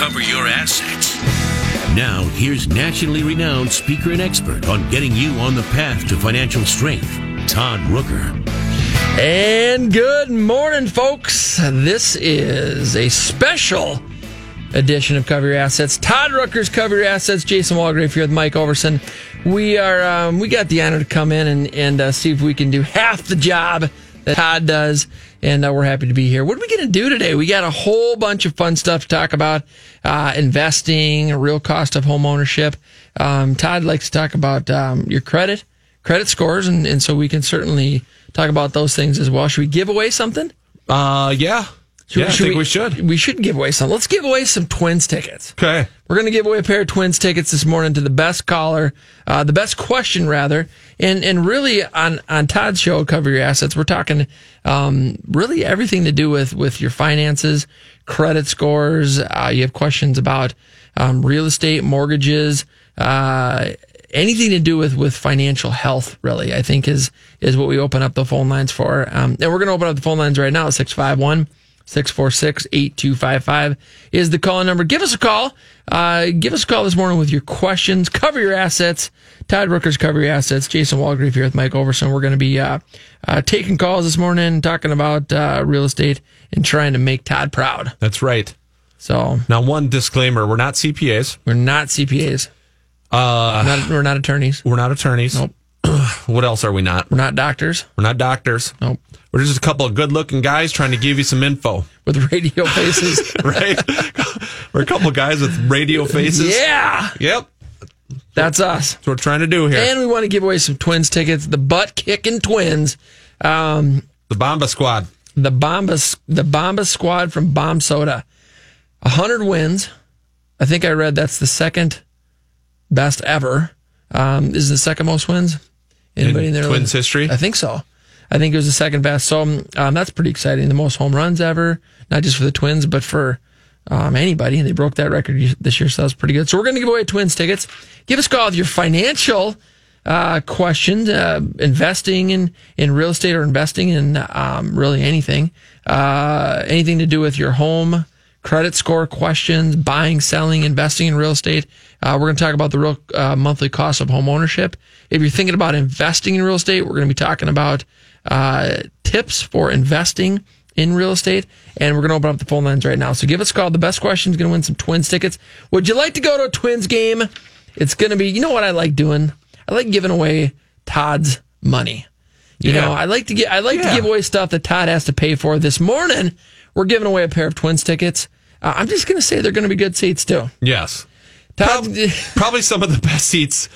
cover your assets. Now, here's nationally renowned speaker and expert on getting you on the path to financial strength, Todd Rooker. And good morning, folks. This is a special edition of Cover Your Assets. Todd Rooker's Cover Your Assets. Jason Walgrave here with Mike Overson. We are um, we got the honor to come in and and uh, see if we can do half the job that Todd does, and uh, we're happy to be here. What are we going to do today? We got a whole bunch of fun stuff to talk about: uh, investing, real cost of home ownership. Um, Todd likes to talk about um, your credit, credit scores, and, and so we can certainly talk about those things as well. Should we give away something? Uh, yeah. Should yeah, I think we, should. We should give away some. Let's give away some Twins tickets. Okay. We're going to give away a pair of Twins tickets this morning to the best caller, uh, the best question rather, and and really on on Todd's show, cover your assets. We're talking um, really everything to do with with your finances, credit scores. Uh, you have questions about um, real estate, mortgages. Uh, anything to do with with financial health really i think is is what we open up the phone lines for um, and we're going to open up the phone lines right now 651 646 8255 is the call number. Give us a call. Uh, give us a call this morning with your questions. Cover your assets. Todd Rooker's Cover Your Assets. Jason Walgrave here with Mike Overson. We're going to be uh, uh, taking calls this morning, talking about uh, real estate and trying to make Todd proud. That's right. So now, one disclaimer: we're not CPAs. We're not CPAs. Uh, not, we're not attorneys. We're not attorneys. Nope. what else are we not? We're not doctors. We're not doctors. Nope. We're just a couple of good looking guys trying to give you some info. With radio faces. right? We're a couple of guys with radio faces. Yeah. Yep. That's us. That's what we're trying to do here. And we want to give away some twins tickets. The butt kicking twins. Um, the Bomba Squad. The Bomba, the Bomba Squad from Bomb Soda. 100 wins. I think I read that's the second best ever. Um, is the second most wins? Anybody in, in there? Twins history? I think so. I think it was the second best. So um, that's pretty exciting. The most home runs ever, not just for the Twins, but for um, anybody. They broke that record this year, so that's pretty good. So we're going to give away Twins tickets. Give us a call with your financial uh, questions, uh, investing in, in real estate or investing in um, really anything, uh, anything to do with your home, credit score questions, buying, selling, investing in real estate. Uh, we're going to talk about the real uh, monthly cost of home ownership. If you're thinking about investing in real estate, we're going to be talking about uh, tips for investing in real estate. And we're going to open up the phone lines right now. So give us a call. The best question is going to win some Twins tickets. Would you like to go to a Twins game? It's going to be, you know what I like doing? I like giving away Todd's money. You yeah. know, I like to get, I like yeah. to give away stuff that Todd has to pay for. This morning, we're giving away a pair of Twins tickets. Uh, I'm just going to say they're going to be good seats too. Yes. Todd, probably, probably some of the best seats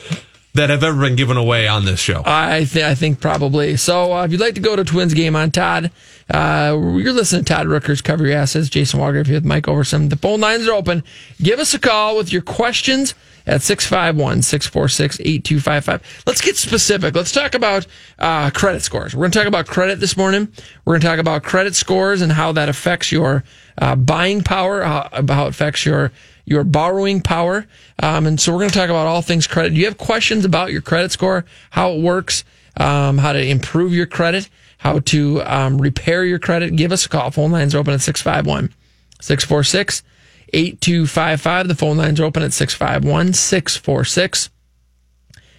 that have ever been given away on this show. I, th- I think probably. So uh, if you'd like to go to Twins game on Todd, uh, you're listening to Todd Rooker's Cover Your Assets. Jason Walgrave here with Mike Overson. The phone lines are open. Give us a call with your questions at 651 646 8255. Let's get specific. Let's talk about uh, credit scores. We're going to talk about credit this morning. We're going to talk about credit scores and how that affects your uh, buying power, how, how it affects your your borrowing power. Um, and so we're going to talk about all things credit. Do you have questions about your credit score, how it works, um, how to improve your credit, how to um, repair your credit? Give us a call. Phone lines are open at 651 646 8255. The phone lines are open at 651 646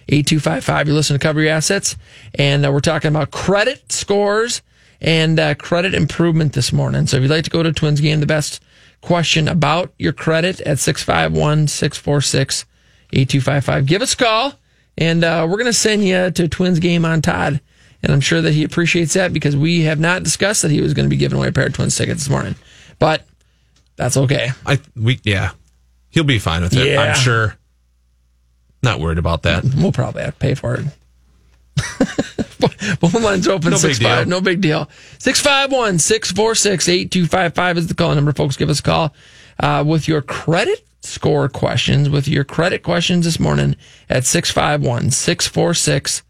8255. You're listening to Cover Your Assets. And uh, we're talking about credit scores and uh, credit improvement this morning. So if you'd like to go to Twins game, the best question about your credit at 651 646 8255. Give us a call, and uh, we're going to send you to Twins game on Todd. And I'm sure that he appreciates that because we have not discussed that he was going to be giving away a pair of Twins tickets this morning. But that's okay. I we yeah, he'll be fine with it. Yeah. I'm sure. Not worried about that. We'll probably have to pay for it. Phone lines open no six five. No big deal. 651 646 8255 is the call number, folks. Give us a call uh, with your credit score questions, with your credit questions this morning at 651 646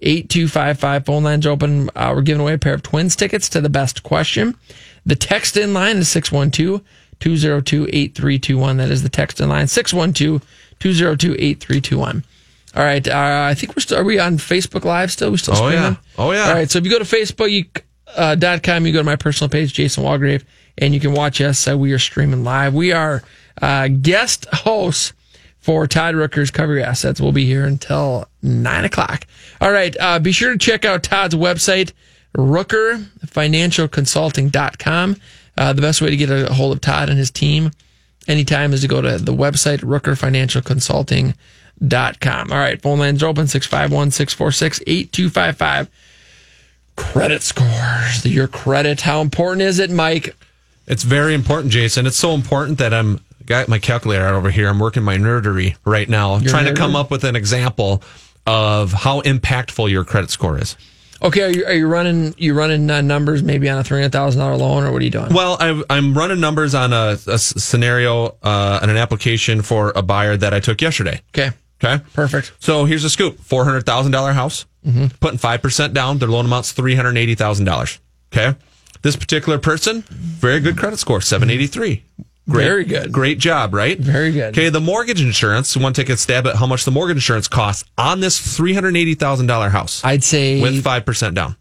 8255. Phone lines open. Uh, we're giving away a pair of twins tickets to the best question. The text in line is 612 202 8321. That is the text in line 612 202 8321. All right. Uh, I think we're still, are we on Facebook Live still? We still oh, streaming? Yeah. Oh, yeah. All right. So if you go to Facebook, you, uh, dot com, you go to my personal page, Jason Walgrave, and you can watch us. Uh, we are streaming live. We are uh, guest hosts for Todd Rooker's Cover Your Assets. We'll be here until nine o'clock. All right. Uh, be sure to check out Todd's website, rookerfinancialconsulting.com. Uh, the best way to get a hold of Todd and his team anytime is to go to the website, rookerfinancialconsulting.com. All right. Phone lines are open 651 646 8255. Credit scores. Your credit. How important is it, Mike? It's very important, Jason. It's so important that I'm got my calculator out over here. I'm working my nerdery right now, Your trying nerdery? to come up with an example of how impactful your credit score is. Okay, are you, are you running you running uh, numbers maybe on a three hundred thousand dollar loan, or what are you doing? Well, I, I'm running numbers on a scenario uh, and an application for a buyer that I took yesterday. Okay, Okay. perfect. So here's a scoop: four hundred thousand dollar house, putting five percent down. Their loan amount's three hundred eighty thousand dollars. Okay. This particular person, very good credit score, seven eighty three. Great, Very good. Great job, right? Very good. Okay, the mortgage insurance. You want to take a stab at how much the mortgage insurance costs on this three hundred eighty thousand dollar house I'd say with five percent down.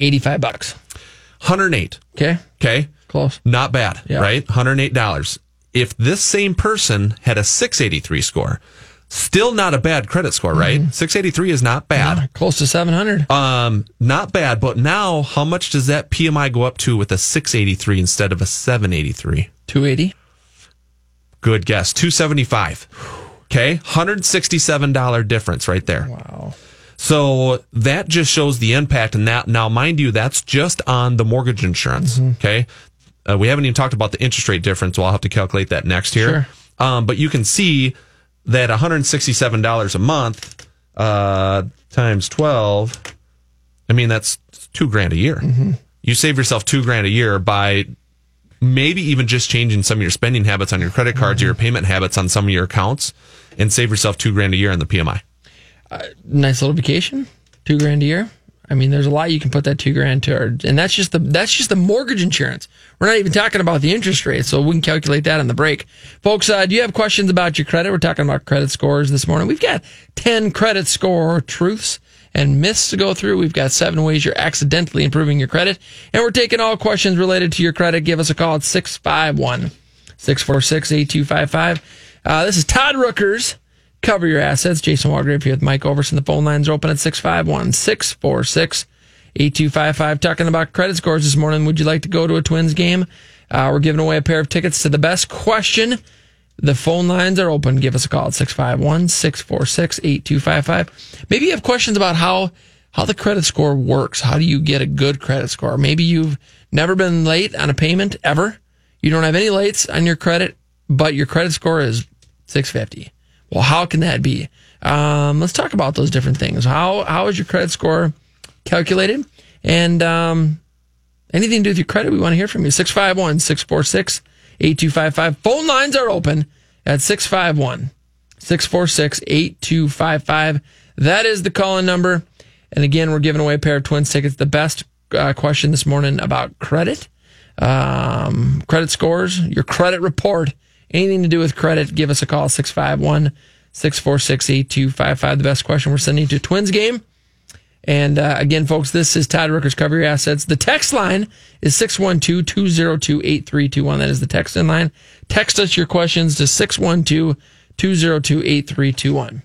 eighty five bucks. Hundred eight. Okay, Okay. close. Not bad, Yeah. right? $108. If this same person had a 683 score, still not a bad credit score, right? 683 is not bad. Close to seven hundred. Um, not bad, but now how much does that PMI go up to with a 683 instead of a 783? Two eighty. Good guess. 275. Okay. $167 difference right there. Wow. So that just shows the impact. And that now, mind you, that's just on the mortgage insurance. Okay. Uh, we haven't even talked about the interest rate difference. So I'll have to calculate that next year. Um, but you can see that $167 a month uh, times 12, I mean, that's two grand a year. You save yourself two grand a year by maybe even just changing some of your spending habits on your credit cards or your payment habits on some of your accounts and save yourself two grand a year on the PMI. Nice little vacation. Two grand a year. I mean, there's a lot you can put that two grand toward, and that's just the that's just the mortgage insurance. We're not even talking about the interest rate, so we can calculate that on the break, folks. Uh, do you have questions about your credit? We're talking about credit scores this morning. We've got ten credit score truths and myths to go through. We've got seven ways you're accidentally improving your credit, and we're taking all questions related to your credit. Give us a call at 651 646 8255. Uh, This is Todd Rookers. Cover your assets. Jason Walgrave here with Mike Overson. The phone lines are open at 651 646 8255. Talking about credit scores this morning. Would you like to go to a Twins game? Uh, we're giving away a pair of tickets to the best question. The phone lines are open. Give us a call at 651 646 8255. Maybe you have questions about how, how the credit score works. How do you get a good credit score? Maybe you've never been late on a payment ever. You don't have any lates on your credit, but your credit score is 650. Well, how can that be? Um, let's talk about those different things. How how is your credit score calculated? And um, anything to do with your credit, we want to hear from you. 651 646 8255. Phone lines are open at 651 646 8255. That is the call in number. And again, we're giving away a pair of twins tickets. The best uh, question this morning about credit, um, credit scores, your credit report, anything to do with credit, give us a call 651 646 8255. The best question we're sending to Twins game. And uh, again, folks, this is Todd Rooker's Cover Your Assets. The text line is 612 202 8321. That is the text in line. Text us your questions to 612 202 8321.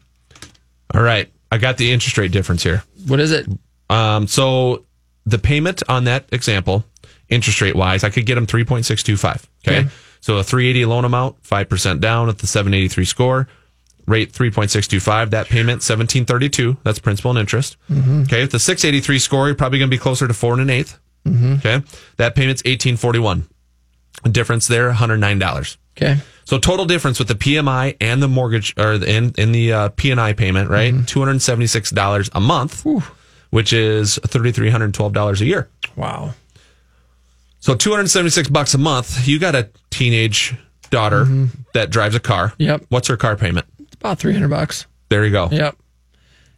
All right. I got the interest rate difference here. What is it? Um, so the payment on that example, interest rate wise, I could get them 3.625. Okay. Okay. So a 380 loan amount, 5% down at the 783 score, rate 3.625. That payment, 1732. That's principal and interest. Mm-hmm. Okay. With the 683 score, you're probably going to be closer to four and an 8th mm-hmm. Okay. That payment's 1841. Difference there, $109. Okay. So total difference with the PMI and the mortgage or the, in in the uh, P&I payment, right? Mm-hmm. Two hundred seventy six dollars a month, which is thirty three hundred twelve dollars a year. Wow. So two hundred seventy six bucks a month. You got a teenage daughter that drives a car. Yep. What's her car payment? About 300 bucks. There you go. Yep.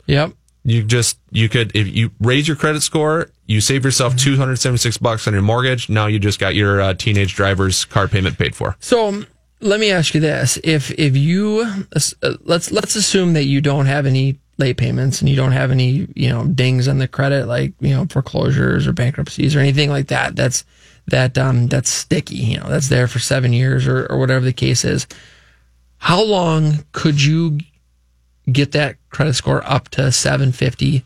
Yep. You just you could if you raise your credit score, you save yourself two hundred seventy six bucks on your mortgage. Now you just got your uh, teenage driver's car payment paid for. So um, let me ask you this: if if you uh, let's let's assume that you don't have any late payments and you don't have any you know dings on the credit like you know foreclosures or bankruptcies or anything like that. That's that um, that's sticky, you know, that's there for seven years or, or whatever the case is. How long could you get that credit score up to 750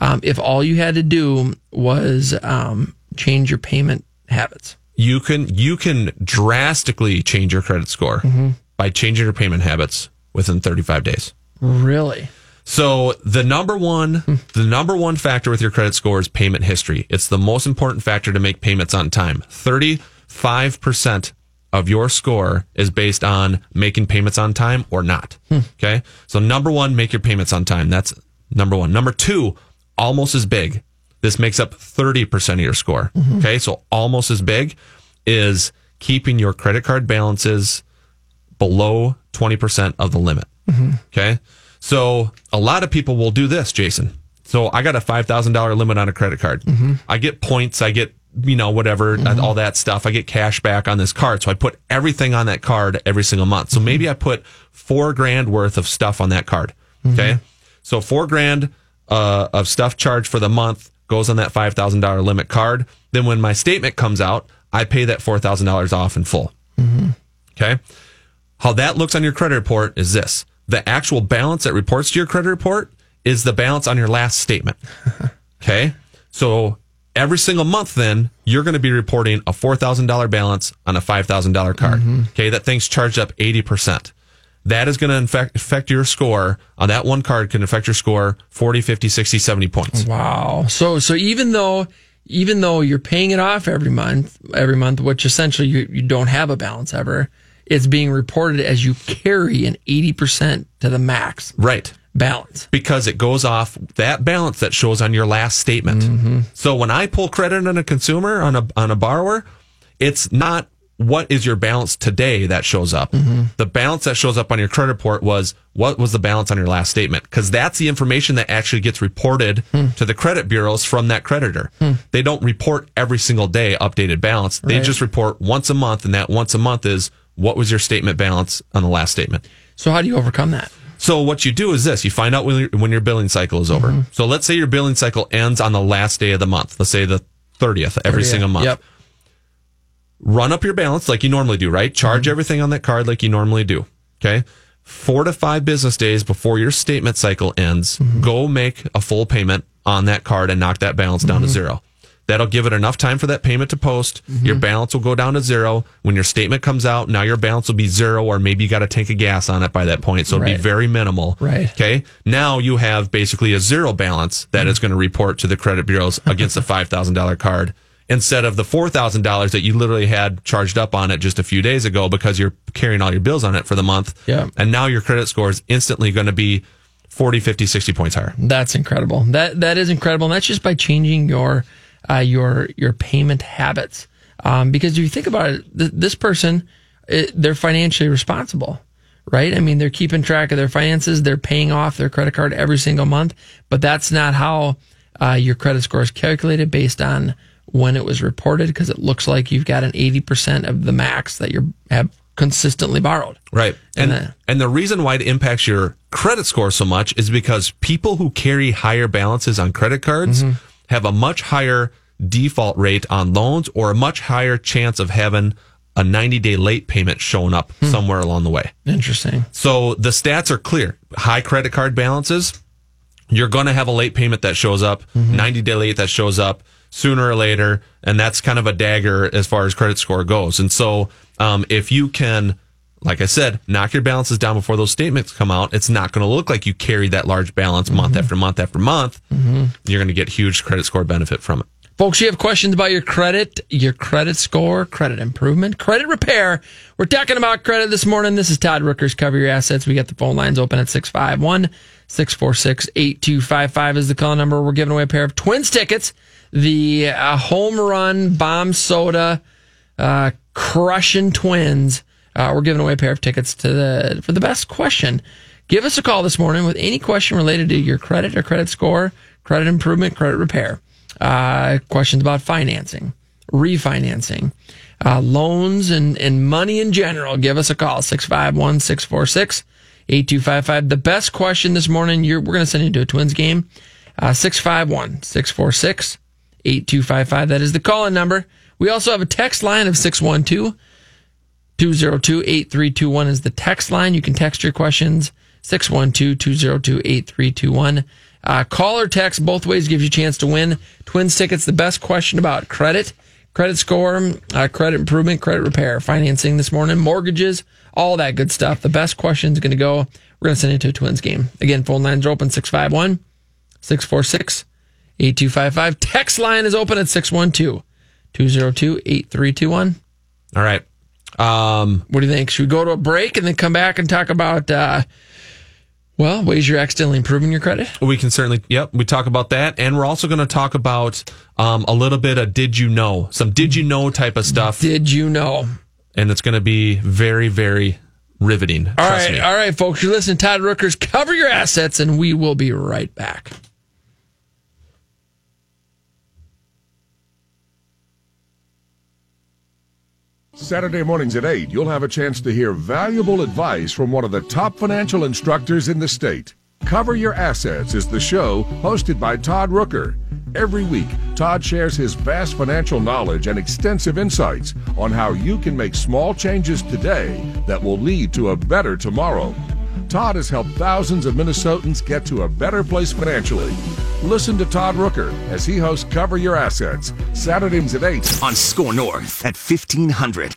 um, if all you had to do was um, change your payment habits? You can you can drastically change your credit score Mm-hmm. by changing your payment habits within 35 days. Really? So the number one, the number one factor with your credit score is payment history. It's the most important factor to make payments on time. Thirty-five percent of your score is based on making payments on time or not. Hmm. Okay. So number one, make your payments on time. That's number one. Number two, almost as big. This makes up 30% of your score. Mm-hmm. Okay. So almost as big is keeping your credit card balances below 20% of the limit. Mm-hmm. Okay. So a lot of people will do this, Jason. So I got a $5,000 limit on a credit card. Mm-hmm. I get points. I get, you know, whatever, mm-hmm. all that stuff. I get cash back on this card. So I put everything on that card every single month. So maybe I put four grand worth of stuff on that card. Mm-hmm. Okay. So four grand uh, of stuff charged for the month goes on that $5,000 limit card. Then when my statement comes out, I pay that $4,000 off in full. Mm-hmm. Okay. How that looks on your credit report is this the actual balance that reports to your credit report is the balance on your last statement. Okay. So every single month, then you're going to be reporting a $4,000 balance on a $5,000 card. Mm-hmm. Okay. That thing's charged up 80%. That is going to affect, affect your score on that one card can affect your score 40, 50, 60, 70 points. Wow. So so even though even though you're paying it off every month, every month, which essentially you, you don't have a balance ever, it's being reported as you carry an 80% to the max Right. Balance. because it goes off that balance that shows on your last statement. Mm-hmm. So when I pull credit on a consumer on a on a borrower, it's not what is your balance today that shows up. Mm-hmm. The balance that shows up on your credit report was what was the balance on your last statement because that's the information that actually gets reported hmm. to the credit bureaus from that creditor. Hmm. They don't report every single day updated balance. They Right. just report once a month and that once a month is what was your statement balance on the last statement. So how do you overcome that? So what you do is this: you find out when, your- when your billing cycle is over. Mm-hmm. So let's say your billing cycle ends on the last day of the month. Let's say the thirtieth every 30th. single month. Yep. Run up your balance like you normally do, right? Charge Mm-hmm. everything on that card like you normally do. Okay. Four to five business days before your statement cycle ends, Mm-hmm. go make a full payment on that card and knock that balance down to Mm-hmm. zero. That'll give it enough time for that payment to post. Mm-hmm. Your balance will go down to zero. When your statement comes out, now your balance will be zero, or maybe you got a tank of gas on it by that point. So it'll Right. be very minimal. Right. Okay. Now you have basically a zero balance that is going to report to the credit bureaus against the $5,000 card instead of the $4,000 that you literally had charged up on it just a few days ago because you're carrying all your bills on it for the month. Yeah. And now your credit score is instantly going to be 40, 50, 60 points higher. That's incredible. That that is incredible, and that's just by changing your uh, your your payment habits. Um, because if you think about it, th- this person, it, they're financially responsible, right? I mean, they're keeping track of their finances. They're paying off their credit card every single month. But that's not how uh, your credit score is calculated based on when it was reported, because it looks like you've got an eighty percent of the max that you have consistently borrowed. Right. And And and, the- the reason why it impacts your credit score so much is because people who carry higher balances on credit cards Mm-hmm. Have a much higher default rate on loans or a much higher chance of having a 90 day late payment showing up Hmm. somewhere along the way. Interesting. So the stats are clear. High credit card balances, you're going to have a late payment that shows up, 90 day late that shows up sooner or later. And that's kind of a dagger as far as credit score goes. And so, um, if you can, like I said, knock your balances down before those statements come out, it's not going to look like you carried that large balance month after month after month. You're going to get huge credit score benefit from it. Folks, you have questions about your credit, your credit score, credit improvement, credit repair. We're talking about credit this morning. This is Todd Rookers. Cover your assets. We got the phone lines open at 651 646 8255 is the call number. We're giving away a pair of twins tickets. The uh, home run bomb soda uh, crushing twins. Uh, we're giving away a pair of tickets to the for the best question. Give us a call this morning with any question related to your credit or credit score, credit improvement, credit repair. Uh, questions about financing, refinancing, uh, loans, and, and money in general. Give us a call 651 646 8255. The best question this morning, we're going to send you to a Twins game. Uh, 651 646 8255. That is the call in number. We also have a text line of 612 202 8321 is the text line. You can text your questions 612 202 8321. Uh, call or text both ways gives you a chance to win Twins tickets. The best question about credit, credit score, uh, credit improvement, credit repair, financing this morning, mortgages, all that good stuff. The best question is going to go. We're going to send it to a Twins game. Again, phone lines are open 651 646 8255. Text line is open at 612 202 8321. All right. Um, what do you think? Should we go to a break and then come back and talk about, uh, well, ways you're accidentally improving your credit? We can certainly, yep, we talk about that. And we're also going to talk about um, a little bit of did you know, some did you know type of stuff. Did you know? And it's going to be very, very riveting. All right, all right, folks. You're listening Todd Rooker's Cover Your Assets, and we will be right back. Saturday mornings at 8, you'll have a chance to hear valuable advice from one of the top financial instructors in the state. Cover Your Assets is the show hosted by Todd Rooker. Every week, Todd shares his vast financial knowledge and extensive insights on how you can make small changes today that will lead to a better tomorrow. Todd has helped thousands of Minnesotans get to a better place financially. Listen to Todd Rooker as he hosts Cover Your Assets, Saturdays at 8 on SKOR North at 1500.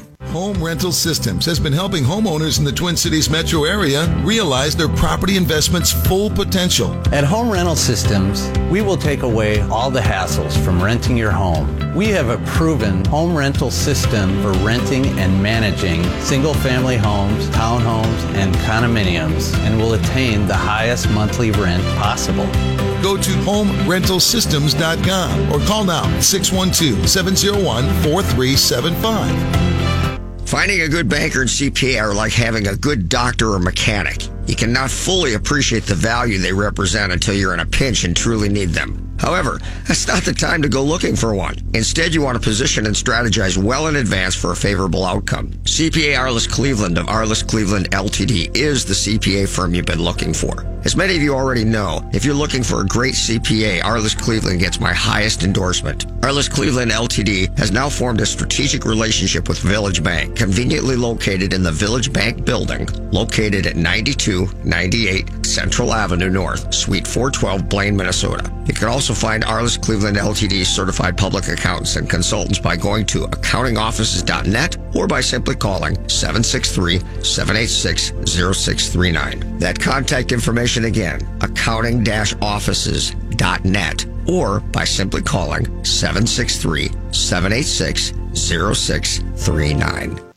Home Rental Systems has been helping homeowners in the Twin Cities metro area realize their property investment's full potential. At Home Rental Systems, we will take away all the hassles from renting your home. We have a proven home rental system for renting and managing single family homes, townhomes, and condominiums and will attain the highest monthly rent possible. Go to homerentalsystems.com or call now 612 701 4375. Finding a good banker and CPA are like having a good doctor or mechanic. You cannot fully appreciate the value they represent until you're in a pinch and truly need them. However, that's not the time to go looking for one. Instead, you want to position and strategize well in advance for a favorable outcome. CPA Arliss Cleveland of Arliss Cleveland LTD is the CPA firm you've been looking for. As many of you already know, if you're looking for a great CPA, Arliss Cleveland gets my highest endorsement. Arliss Cleveland LTD has now formed a strategic relationship with Village Bank, conveniently located in the Village Bank building, located at 9298 Central Avenue North, Suite 412, Blaine, Minnesota. You can also find Arliss Cleveland LTD certified public accountants and consultants by going to accountingoffices.net or by simply calling 763-786-0639. That contact information again, accounting-offices.net or by simply calling 763-786 0639.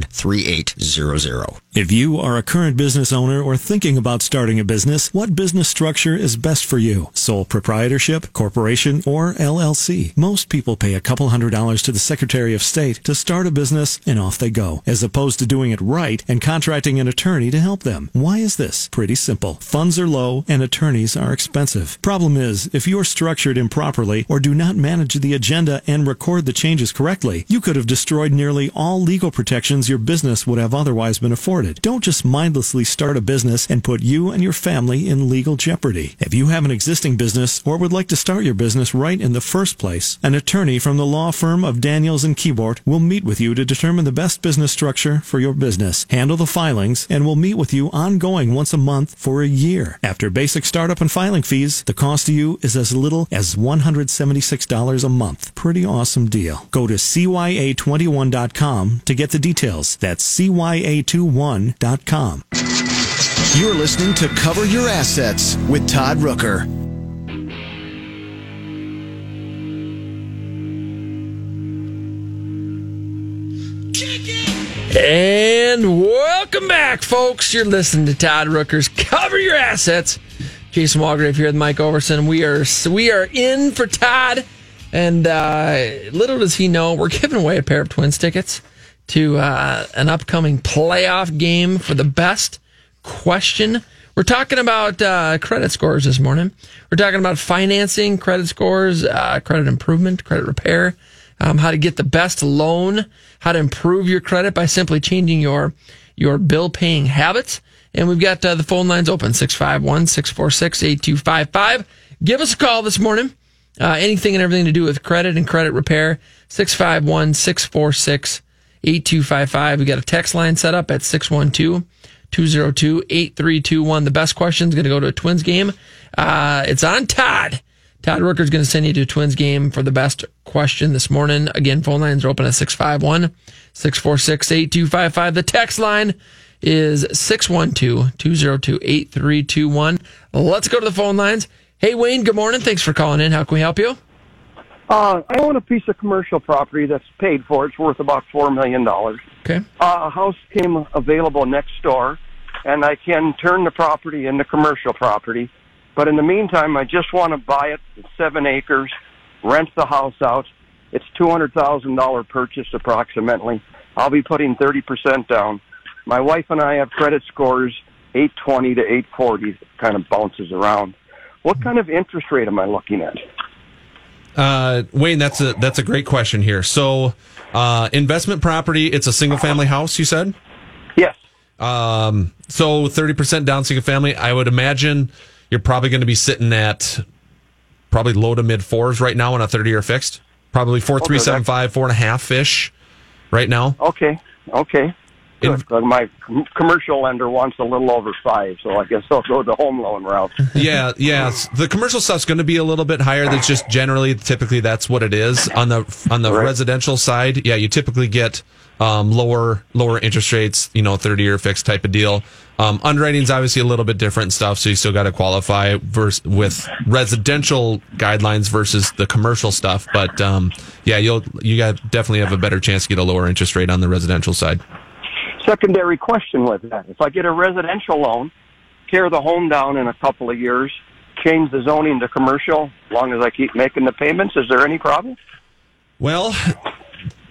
763-559-3800. If you are a current business owner or thinking about starting a business, what business structure is best for you? Sole proprietorship, corporation, or LLC? Most people pay a couple hundred dollars to the Secretary of State to start a business and off they go, as opposed to doing it right and contracting an attorney to help them. Why is this? Pretty simple. Funds are low and attorneys are expensive. Problem is, if you're structured improperly or do not manage the agenda and record the changes correctly, you could have destroyed nearly all legal protections your business would have otherwise been afforded. Don't just mindlessly start a business and put you and your family in legal jeopardy. If you have an existing business or would like to start your business right in the first place, an attorney from the law firm of Daniels and Keyboard will meet with you to determine the best business structure for your business, handle the filings, and will meet with you ongoing once a month for a year. After basic startup and filing fees, the cost to you is as little as $176 a month. Pretty awesome deal. Go to CYA21.com to get the details. That's CYA21.com. You're listening to Cover Your Assets with Todd Rooker. And welcome back, folks. You're listening to Todd Rooker's Cover Your Assets. Jason Walgrave here with Mike Overson. We are we are in for Todd, and uh, little does he know, we're giving away a pair of Twins tickets to uh, an upcoming playoff game for the best question. We're talking about uh, credit scores this morning. We're talking about financing, credit scores, uh, credit improvement, credit repair, um, how to get the best loan, how to improve your credit by simply changing your your bill paying habits. And we've got uh, the phone lines open 651 646 8255. Give us a call this morning. Uh, anything and everything to do with credit and credit repair 651 646 8255. We got a text line set up at 612 202 8321. The best question is going to go to a Twins game. Uh, it's on Todd. Todd Rooker's going to send you to a Twins game for the best question this morning. Again, phone lines are open at 651 646 8255. The text line is 612 202 8321. Let's go to the phone lines. Hey, Wayne, good morning. Thanks for calling in. How can we help you? Uh, I own a piece of commercial property that's paid for. It's worth about four million dollars. Okay. Uh, a house came available next door, and I can turn the property into commercial property. But in the meantime, I just want to buy it. It's seven acres, rent the house out. It's two hundred thousand dollar purchase approximately. I'll be putting thirty percent down. My wife and I have credit scores eight twenty to eight forty. Kind of bounces around. What kind of interest rate am I looking at? Uh, Wayne, that's a that's a great question here. So, uh, investment property, it's a single family house. You said, yes. Um, so thirty percent down single family. I would imagine you're probably going to be sitting at probably low to mid fours right now on a thirty year fixed. Probably four three seven five, four and a half ish right now. Okay. Okay. Uh, my com- commercial lender wants a little over five, so I guess I'll go the home loan route. yeah, yeah. The commercial stuff's going to be a little bit higher. That's just generally, typically, that's what it is on the on the Right. residential side. Yeah, you typically get um, lower lower interest rates. You know, thirty year fixed type of deal. Um, underwriting's obviously a little bit different stuff, so you still got to qualify vers- with residential guidelines versus the commercial stuff. But um, yeah, you'll you got definitely have a better chance to get a lower interest rate on the residential side. Secondary question with that: If I get a residential loan, tear the home down in a couple of years, change the zoning to commercial, as long as I keep making the payments, is there any problem? Well,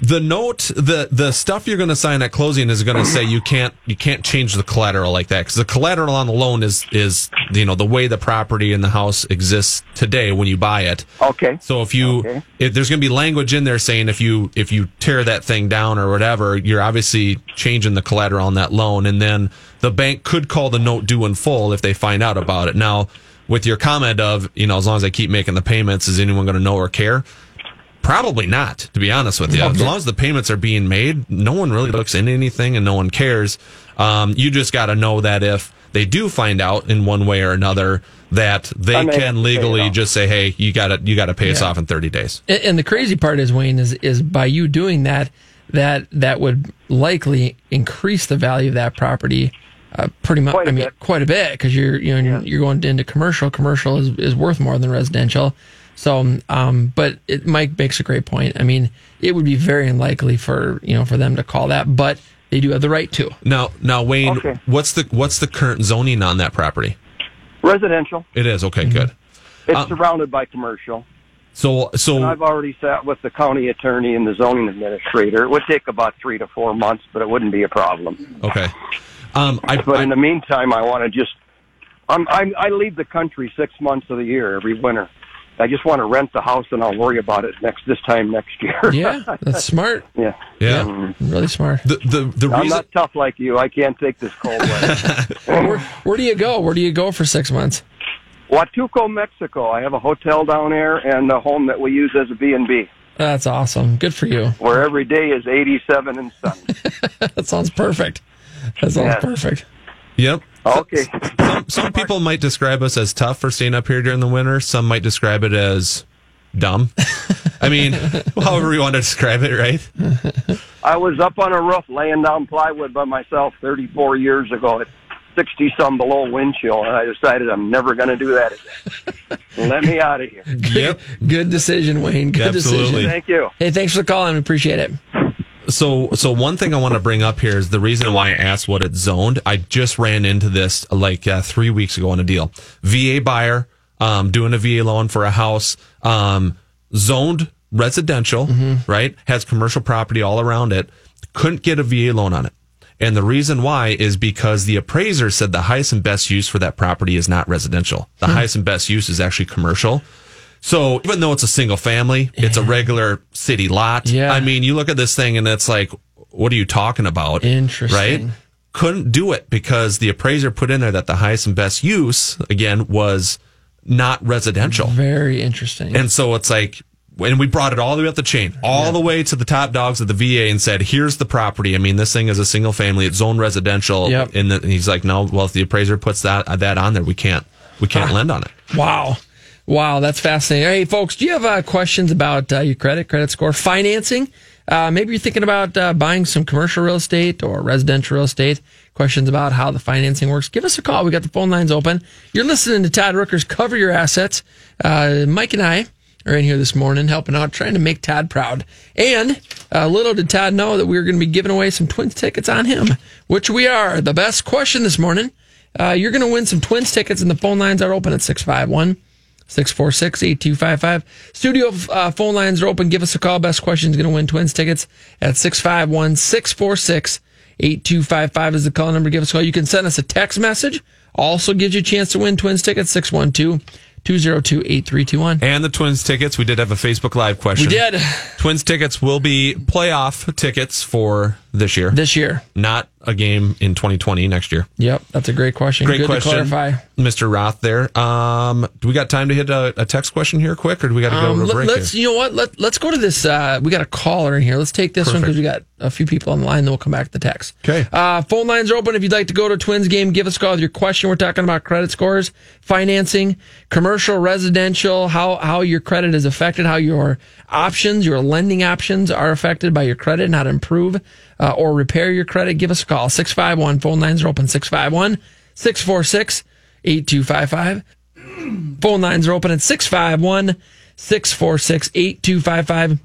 the note, the the stuff you're going to sign at closing is going to say you can't you can't change the collateral like that because the collateral on the loan is is you know the way the property in the house exists today when you buy it. Okay. So if you Okay. if there's going to be language in there saying if you if you tear that thing down or whatever, you're obviously changing the collateral on that loan, and then the bank could call the note due in full if they find out about it. Now, with your comment of you know as long as I keep making the payments, is anyone going to know or care? Probably not, to be honest with you. As long as the payments are being made, no one really looks into anything and no one cares. Um, you just got to know that if they do find out in one way or another that they I may have can to pay it legally just say, "Hey, you got to you got to pay us off in 30 days." And, and the crazy part is Wayne is is by you doing that that that would likely increase the value of that property uh, pretty much. Quite a I mean, bit. quite a bit because you're you know you're going into commercial. Commercial is, is worth more than residential. So, um, but it, Mike makes a great point. I mean, it would be very unlikely for you know for them to call that, but they do have the right to. Now, now Wayne, Okay. what's the what's the current zoning on that property? Residential. It is okay, Mm-hmm. good. It's Um, surrounded by commercial. So, so And I've already sat with the county attorney and the zoning administrator. It would take about three to four months, but it wouldn't be a problem. okay. Um, I, But I in the meantime, I want to just, I'm, I'm, I leave the country six months of the year every winter. I just want to rent the house and I'll worry about it next this time next year. Yeah, that's smart. yeah. yeah. Really smart. The the the I'm reason not tough like you. I can't take this cold weather. Where, where do you go? Where do you go for six months? Huatulco, Mexico. I have a hotel down there and a home that we use as a B&B, That's awesome. Good for you. where every day is 87 and sunny. That sounds perfect. That sounds Yeah. perfect. Yep. Okay. Some some people might describe us as tough for staying up here during the winter. Some might describe it as dumb. I mean, however you want to describe it, right? I was up on a roof laying down plywood by myself 34 years ago at 60 some below wind chill, and I decided I'm never going to do that again. Let me out of here. Yep. Good decision, Wayne. Good Absolutely. decision. Thank you. Hey, thanks for the call. I appreciate it. So, so one thing I want to bring up here is the reason why I asked what it's zoned. I just ran into this like uh, three weeks ago on a deal. VA buyer, um, doing a VA loan for a house, um, zoned residential, right? Has commercial property all around it. Couldn't get a VA loan on it. And the reason why is because the appraiser said the highest and best use for that property is not residential. The highest and best use is actually commercial. So even though it's a single family, it's a regular city lot. Yeah. I mean, you look at this thing and it's like, what are you talking about? Interesting. Right? Couldn't do it because the appraiser put in there that the highest and best use, again, was not residential. Very interesting. And so it's like, when we brought it all the way up the chain, all the way to the top dogs of the VA and said, here's the property. I mean, this thing is a single family, it's zone residential. Yep. And, the, and he's like, no, well, if the appraiser puts that, that on there, we can't, we can't ah. lend on it. Wow. Wow, that's fascinating. Hey, folks, do you have uh, questions about uh, your credit, credit score, financing? Uh, maybe you're thinking about uh, buying some commercial real estate or residential real estate. Questions about how the financing works? Give us a call. We got the phone lines open. You're listening to Todd Rooker's Cover Your Assets. Uh, Mike and I are in here this morning helping out, trying to make Todd proud. And uh, little did Todd know that we were going to be giving away some Twins tickets on him, which we are. The best question this morning. You're going to win some Twins tickets, and the phone lines are open at 651 646 8255. Studio uh, phone lines are open. Give us a call. Best question is going to win Twins tickets at 651 646 8255 is the call number. Give us a call. You can send us a text message. Also gives you a chance to win Twins tickets 612 202 8321. And the Twins tickets, we did have a Facebook Live question. We did. Twins tickets will be playoff tickets for this year. This year. Not a game in 2020 next year. Yep, that's a great question. Great Good question. to clarify. Mr. Roth there. Um, do we got time to hit a, a text question here quick or do we got to go Um, to a Let's. here? you know what? Let let's go to this. Uh, we got a caller in here. Let's take this one because we got a few people on the line. Then we'll come back to the text. Okay. Uh, phone lines are open. If you'd like to go to a Twins game, give us a call with your question. We're talking about credit scores, financing, commercial, residential, how how your credit is affected, how your options, your lending options are affected by your credit, and how to improve uh, or repair your credit. Give us a call. Six five one. Phone lines are open. 651 646 8255. Phone lines are open at 651 646 8255.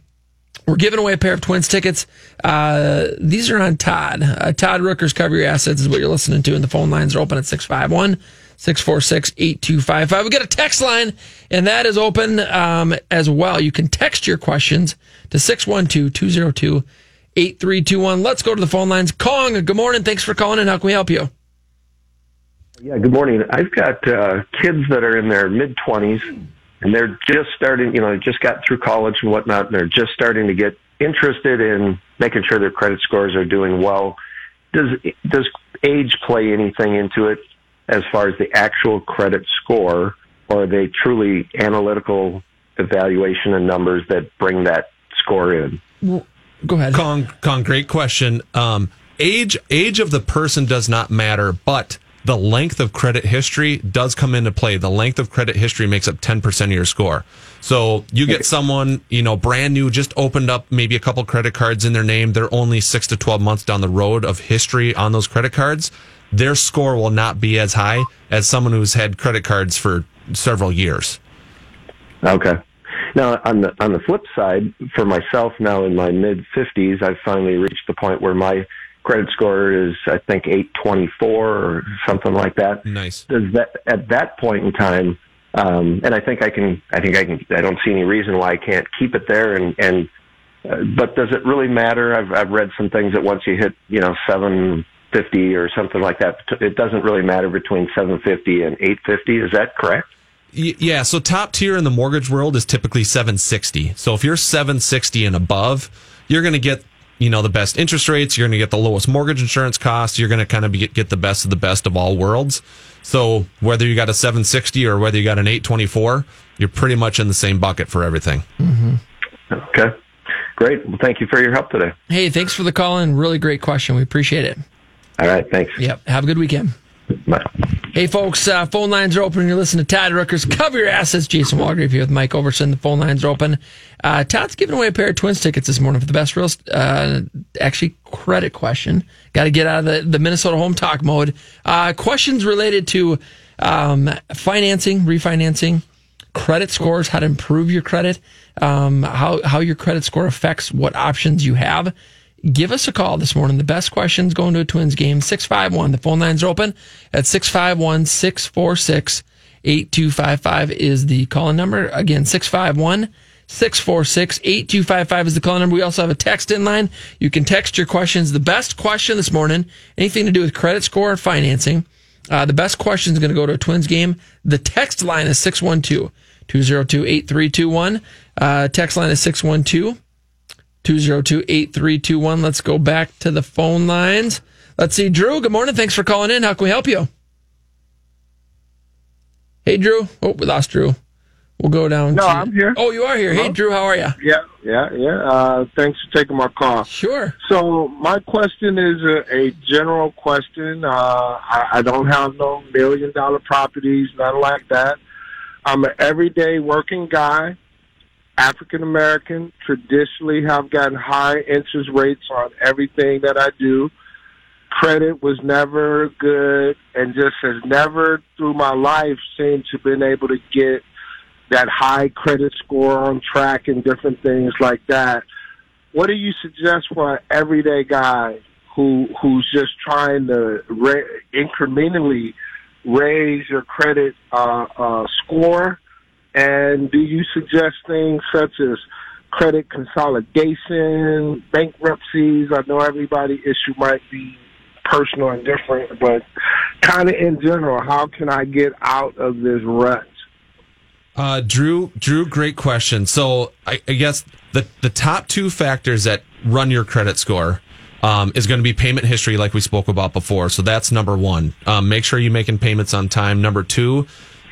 We're giving away a pair of Twins tickets. Uh, these are on Todd. Uh, Todd Rooker's Cover Your Assets is what you're listening to, and the phone lines are open at 651 646 8255. We got a text line, and that is open um, as well. You can text your questions to 612 202 8321. Let's go to the phone lines. Kong, good morning. Thanks for calling in. How can we help you? Yeah, good morning. I've got uh, kids that are in their mid 20s and they're just starting, you know, just got through college and whatnot, and they're just starting to get interested in making sure their credit scores are doing well. Does does age play anything into it as far as the actual credit score, or are they truly analytical evaluation and numbers that bring that score in? Go ahead. Kong, Kong, great question. Um, age age of the person does not matter, but the length of credit history does come into play. The length of credit history makes up 10% of your score. So you get someone, you know, brand new, just opened up maybe a couple credit cards in their name. They're only six to 12 months down the road of history on those credit cards. Their score will not be as high as someone who's had credit cards for several years. Okay. Now, on the on the flip side, for myself now in my mid fifties, I've finally reached the point where my credit score is, I think, eight twenty four or something like that. Nice. Does that at that point in time? Um, and I think I can. I think I can. I don't see any reason why I can't keep it there. And and uh, but does it really matter? I've I've read some things that once you hit, you know, seven fifty or something like that, it doesn't really matter between seven fifty and eight fifty. Is that correct? Yeah, so top tier in the mortgage world is typically 760. So if you're 760 and above, you're going to get, you know, the best interest rates, you're going to get the lowest mortgage insurance costs, you're going to kind of be, get the best of the best of all worlds. So whether you got a 760 or whether you got an 824, you're pretty much in the same bucket for everything. Mm-hmm. Okay. Great. Well, thank you for your help today. Hey, thanks for the call and really great question. We appreciate it. All right. Thanks. Yep. Have a good weekend. Bye. Hey, folks, uh, phone lines are open. You're listening to Todd Rooker's Cover Your Assets. Jason Walgrave here with Mike Overson. The phone lines are open. Uh, Todd's giving away a pair of Twins tickets this morning for the best real, uh, actually, credit question. Got to get out of the, the Minnesota home talk mode. Uh, questions related to um, financing, refinancing, credit scores, how to improve your credit, um, how, how your credit score affects what options you have give us a call this morning. The best questions going to a Twins game, 651. The phone lines are open at 651 646 8255 is the call number. Again, 651 646 8255 is the call number. We also have a text in line. You can text your questions. The best question this morning, anything to do with credit score or financing, uh, the best question is going to go to a Twins game. The text line is 612 202 8321. Uh, text line is 612 202 8321. Let's go back to the phone lines. Let's see. Drew, good morning. Thanks for calling in. How can we help you? Hey, Drew. Oh, we lost Drew. We'll go down. No, to... I'm here. Oh, you are here. Hey, Drew, how are you? Yeah, yeah, yeah. Uh, thanks for taking my call. Sure. So my question is a, a general question. Uh, I, I don't have no million dollar properties, nothing like that. I'm an everyday working guy. African American traditionally have gotten high interest rates on everything that I do. Credit was never good and just has never through my life seemed to been able to get that high credit score on track and different things like that. What do you suggest for an everyday guy who who's just trying to ra- incrementally raise your credit uh, uh, score? And do you suggest things such as credit consolidation, bankruptcies? I know everybody issue might be personal and different, but kind of in general, how can I get out of this rut? Uh, Drew, Drew, great question. So I, I guess the the top two factors that run your credit score um, is going to be payment history, like we spoke about before. So that's number one. Um, make sure you're making payments on time. Number two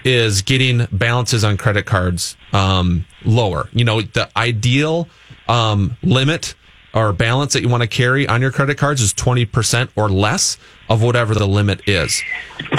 is getting balances on credit cards um, lower. You know, the ideal um, limit or balance that you want to carry on your credit cards is 20% or less of whatever the limit is.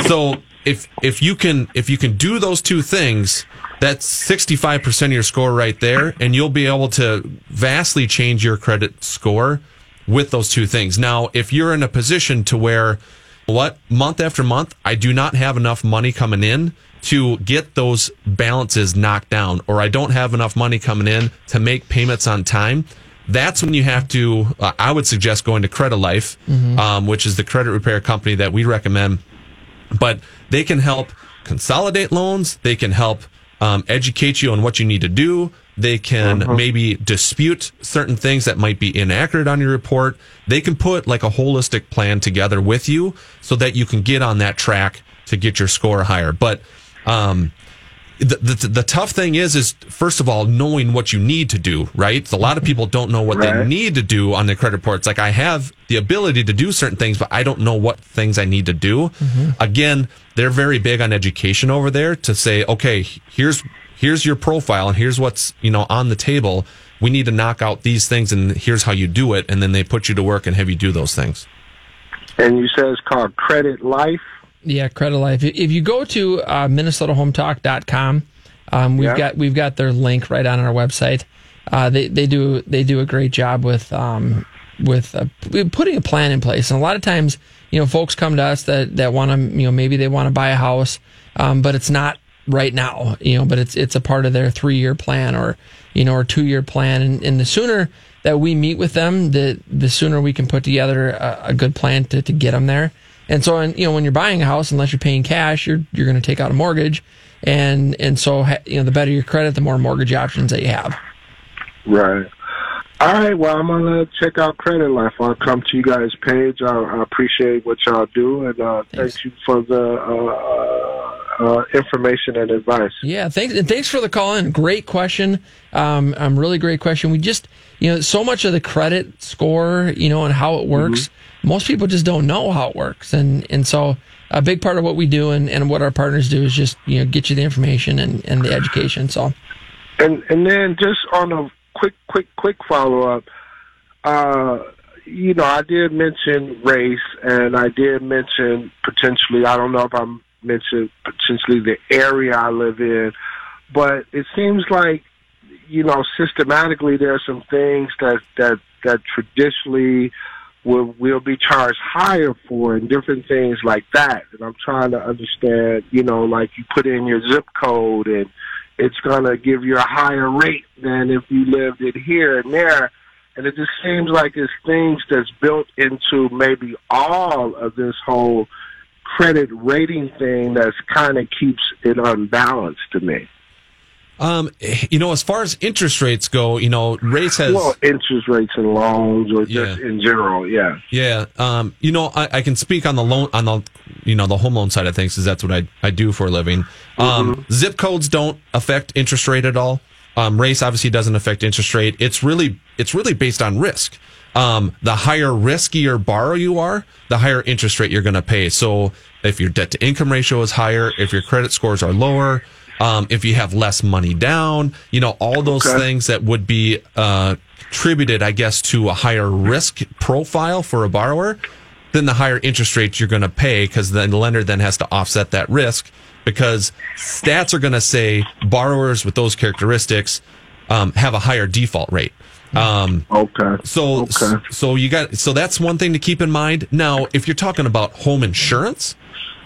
So if if you can if you can do those two things, that's 65% of your score right there and you'll be able to vastly change your credit score with those two things. Now, if you're in a position to where what month after month I do not have enough money coming in to get those balances knocked down or I don't have enough money coming in to make payments on time, that's when you have to uh, I would suggest going to Credit Life, Mhm. um, which is the credit repair company that we recommend but they can help consolidate loans. They can help um, educate you on what you need to do. They can Mhm. maybe dispute certain things that might be inaccurate on your report. They can put like a holistic plan together with you so that you can get on that track to get your score higher. But um, the, the the tough thing is is first of all knowing what you need to do right a lot of people don't know what they need to do on their credit reports like i have the ability to do certain things but i don't know what things i need to do again they're very big on education over there to say okay here's here's your profile and here's what's you know on the table. We need to knock out these things, and here's how you do it. And then they put you to work and have you do those things. And you said it's called Credit Life. Yeah, Credit Life. If you go to uh, MinnesotaHometalk.com, um, we've Yeah. got we've got their link right on our website. Uh, they they do they do a great job with um, with uh, putting a plan in place. And a lot of times, you know, folks come to us that that want to you know maybe they want to buy a house, um, but it's not right now. You know, but it's it's a part of their three year plan or you know or two year plan. And, and the sooner that we meet with them, the the sooner we can put together a, a good plan to, to get them there. And so, and, you know, when you're buying a house, unless you're paying cash, you're you're going to take out a mortgage, and and so you know, the better your credit, the more mortgage options that you have. Right. All right. Well, I'm gonna check out Credit Life. I'll come to you guys' page. I, I appreciate what y'all do, and uh, thank you for the uh, uh, information and advice. Yeah, thanks and thanks for the call in. Great question. Um, um, really great question. We just you know so much of the credit score, you know, and how it works. Most people just don't know how it works, and and so a big part of what we do and, and what our partners do is just you know get you the information and, and the education. So And and then just on a quick, quick, quick follow up. Uh, you know, I did mention race, and I did mention potentially. I don't know if I mentioned potentially the area I live in, but it seems like you know systematically there are some things that that that traditionally will will be charged higher for and different things like that. And I'm trying to understand, you know, like you put in your zip code and it's gonna give you a higher rate than if you lived it here and there. And it just seems like it's things that's built into maybe all of this whole credit rating thing that's kind of keeps it unbalanced to me. Um, you know, as far as interest rates go, you know, rates has well, interest rates and loans, or just Yeah. in general, yeah. Yeah, um, you know, I, I can speak on the loan on the you know the home loan side of things because that's what I I do for a living. Um, Zip codes don't affect interest rate at all. Um, race obviously doesn't affect interest rate. It's really it's really based on risk. Um, the higher riskier borrower you are, the higher interest rate you're going to pay. So if your debt to income ratio is higher, if your credit scores are lower, um, if you have less money down, you know, all those Okay. things that would be uh, attributed, I guess, to a higher risk profile for a borrower, then the higher interest rates you're going to pay because then the lender then has to offset that risk because stats are going to say borrowers with those characteristics um, have a higher default rate. Um, okay. So, so you got, so that's one thing to keep in mind. Now, if you're talking about home insurance,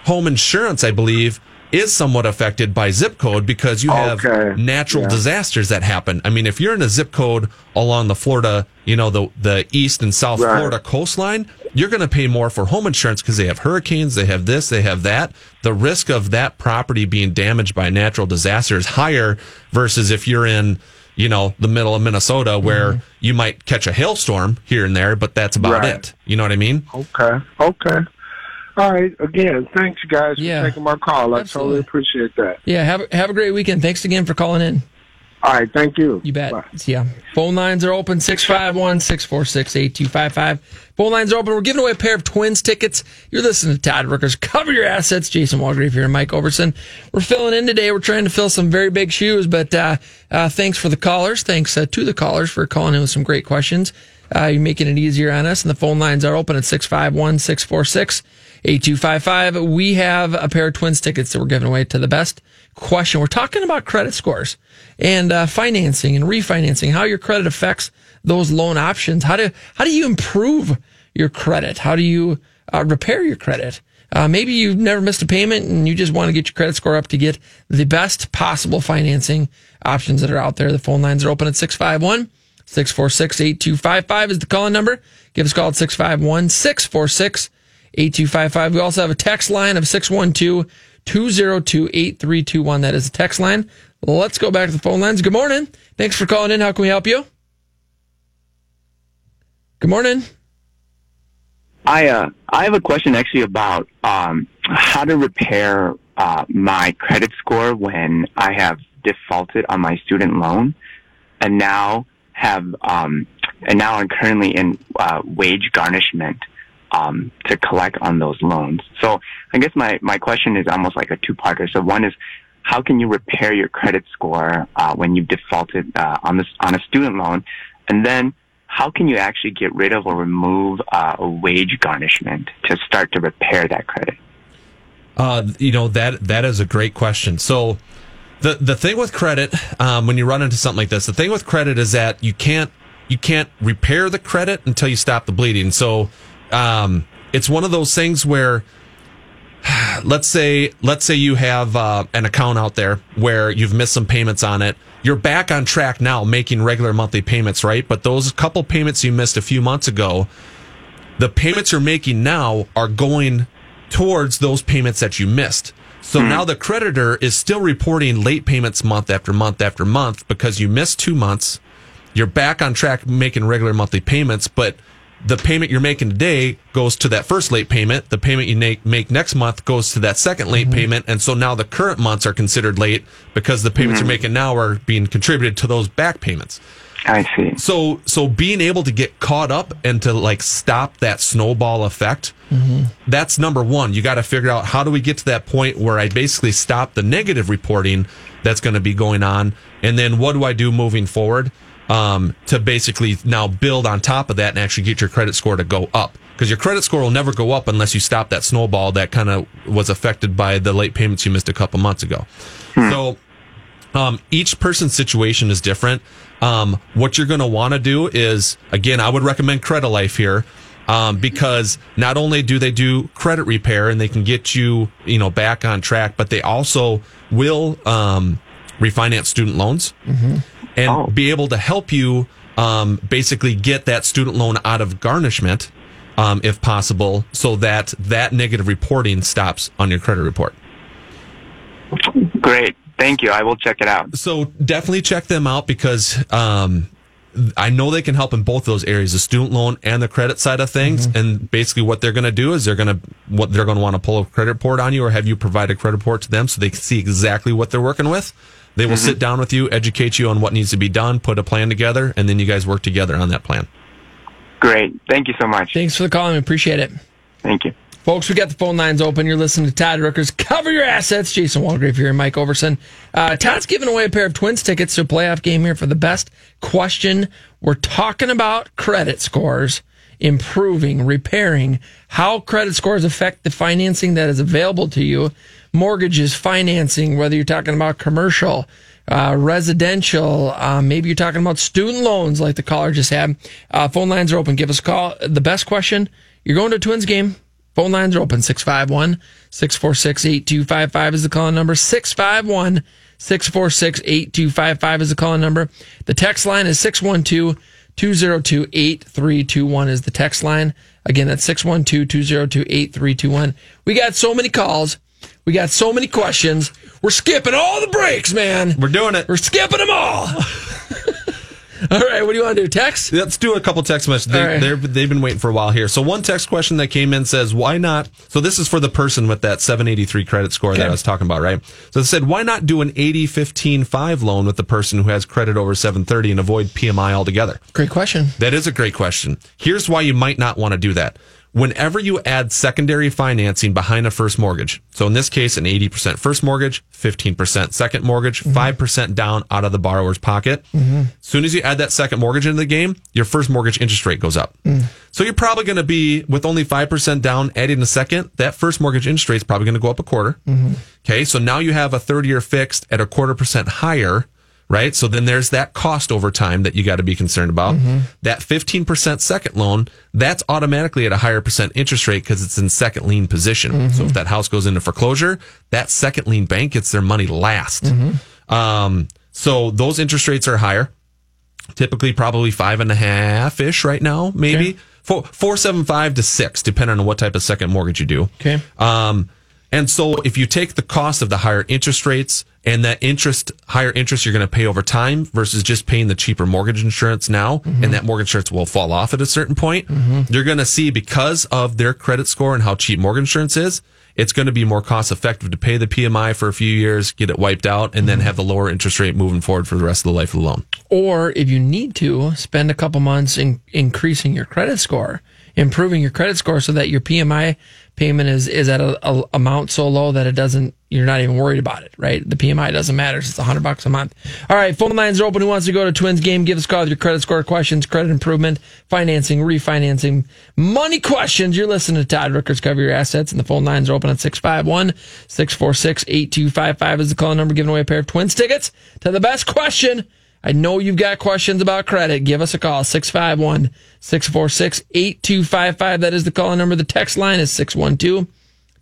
home insurance, I believe, is somewhat affected by zip code because you have Okay. natural Yeah. disasters that happen. I mean, if you're in a zip code along the Florida, you know, the, the east and south Right. Florida coastline, you're going to pay more for home insurance because they have hurricanes, they have this, they have that. The risk of that property being damaged by a natural disaster is higher versus if you're in, you know, the middle of Minnesota where mm-hmm. you might catch a hailstorm here and there, but that's about Right. it. You know what I mean? Okay. Okay. All right. Again, thanks you guys for taking my call. I Absolutely. totally appreciate that. yeah, have a- have a great weekend. Thanks again for calling in. All right. Thank you. You bet. Yeah. Phone lines are open 651 646 8255. Phone lines are open. We're giving away a pair of twins tickets. You're listening to Todd Rookers. Cover your assets. Jason Walgrave here and Mike Overson. We're filling in today. We're trying to fill some very big shoes, but uh, uh, thanks for the callers. Thanks uh, to the callers for calling in with some great questions. Uh, you're making it easier on us, and the phone lines are open at 651 646 8255. We have a pair of twins tickets that we're giving away to the best question. We're talking about credit scores and uh, financing and refinancing, how your credit affects those loan options. How do how do you improve your credit? How do you uh, repair your credit? Uh, maybe you've never missed a payment and you just want to get your credit score up to get the best possible financing options that are out there. The phone lines are open at 651 646 8255 is the calling number. Give us a call at 651 646 8255. We also have a text line of 612 202 8321. That is a text line. Let's go back to the phone lines. Good morning. Thanks for calling in. How can we help you? Good morning. I uh, I have a question actually about um, how to repair uh, my credit score when I have defaulted on my student loan, and now have um, and now I'm currently in uh, wage garnishment um, to collect on those loans. So I guess my my question is almost like a two parter. So one is how can you repair your credit score uh, when you've defaulted uh, on this on a student loan, and then how can you actually get rid of or remove uh, a wage garnishment to start to repair that credit? Uh, you know that that is a great question. So the the thing with credit, um, when you run into something like this, the thing with credit is that you can't you can't repair the credit until you stop the bleeding. So um, it's one of those things where let's say let's say you have uh, an account out there where you've missed some payments on it. You're back on track now making regular monthly payments right? But those couple payments you missed a few months ago the payments you're making now are going towards those payments that you missed. So Hmm. now the creditor is still reporting late payments month after month after month because you missed two months. You're back on track making regular monthly payments, but the payment you're making today goes to that first late payment. The payment you make, make next month goes to that second late payment. And so now the current months are considered late because the payments Mhm. you're making now are being contributed to those back payments. I see. So, so being able to get caught up and to like stop that snowball effect, that's number one. You got to figure out how do we get to that point where I basically stop the negative reporting that's going to be going on, and then what do I do moving forward um, to basically now build on top of that and actually get your credit score to go up because your credit score will never go up unless you stop that snowball that kind of was affected by the late payments you missed a couple months ago. So um, each person's situation is different. Um, what you're going to want to do is, again, I would recommend Credit Life here. Um, because not only do they do credit repair and they can get you, you know, back on track, but they also will um, refinance student loans and be able to help you um, basically get that student loan out of garnishment, um, if possible, so that that negative reporting stops on your credit report. Great. Thank you. I will check it out. So definitely check them out because um, I know they can help in both those areas, the student loan and the credit side of things. And basically, what they're going to do is they're going to what they're going to want to pull a credit report on you, or have you provide a credit report to them so they can see exactly what they're working with. They will Mhm. sit down with you, educate you on what needs to be done, put a plan together, and then you guys work together on that plan. Great. Thank you so much. Thanks for the call. I appreciate it. Thank you. Folks, we got the phone lines open. You're listening to Todd Rookers. Cover your assets. Jason Walgrave here and Mike Overson. Uh, Todd's giving away a pair of Twins tickets to a playoff game here for the best question. We're talking about credit scores, improving, repairing, how credit scores affect the financing that is available to you, mortgages, financing, whether you're talking about commercial, uh, residential, uh, maybe you're talking about student loans like the caller just had. Uh, phone lines are open. Give us a call. The best question you're going to a Twins game. Phone lines are open 651 646 8255 is the calling number. 651 646 8255 is the calling number. The text line is 612 202 8321 is the text line. Again, that's 612 202 8321. We got so many calls. We got so many questions. We're skipping all the breaks, man. We're doing it. We're skipping them all. all right, what do you want to do? Text? Let's do a couple text messages. They, right. They've been waiting for a while here. So one text question that came in says, "Why not?" So this is for the person with that 783 credit score that I was talking about, right? So it said, "Why not do an 80 15 5 loan with the person who has credit over 730 and avoid PMI altogether?" Great question. That is a great question. Here's why you might not want to do that. Whenever you add secondary financing behind a first mortgage, so in this case, an 80% first mortgage, 15% second mortgage, mm-hmm. 5% down out of the borrower's pocket. Mhm. As soon as you add that second mortgage into the game, your first mortgage interest rate goes up. Mm. So you're probably going to be with only 5% down, adding a second, that first mortgage interest rate is probably going to go up a quarter. Mm-hmm. Okay. So now you have a 30 year fixed at a quarter percent higher, right? So then there's that cost over time that you got to be concerned about. That 15% second loan, that's automatically at a higher percent interest rate because it's in second lien position. So if that house goes into foreclosure, that second lien bank gets their money last. Um, so those interest rates are higher typically probably five and a half ish right now, maybe four four seven five to six, depending on what type of second mortgage you do. Okay. Um, and so if you take the cost of the higher interest rates and that interest, higher interest you're going to pay over time versus just paying the cheaper mortgage insurance now, mm-hmm. and that mortgage insurance will fall off at a certain point, mm-hmm. you're going to see because of their credit score and how cheap mortgage insurance is, it's going to be more cost effective to pay the PMI for a few years, get it wiped out, and then mm-hmm. have the lower interest rate moving forward for the rest of the life of the loan. Or if you need to, spend a couple months in increasing your credit score, improving your credit score so that your PMI payment is, is at a, a amount so low that it doesn't you're not even worried about it, right? The PMI doesn't matter. It's a hundred bucks a month. All right, phone lines are open. Who wants to go to Twins game? Give us a call with your credit score questions, credit improvement, financing, refinancing, money questions. You're listening to Todd Rooker's Cover Your Assets, and the phone lines are open at 651 646 8255 is the call number giving away a pair of Twins tickets to the best question. I know you've got questions about credit. Give us a call, 651 646 8255. That is the call number. The text line is 612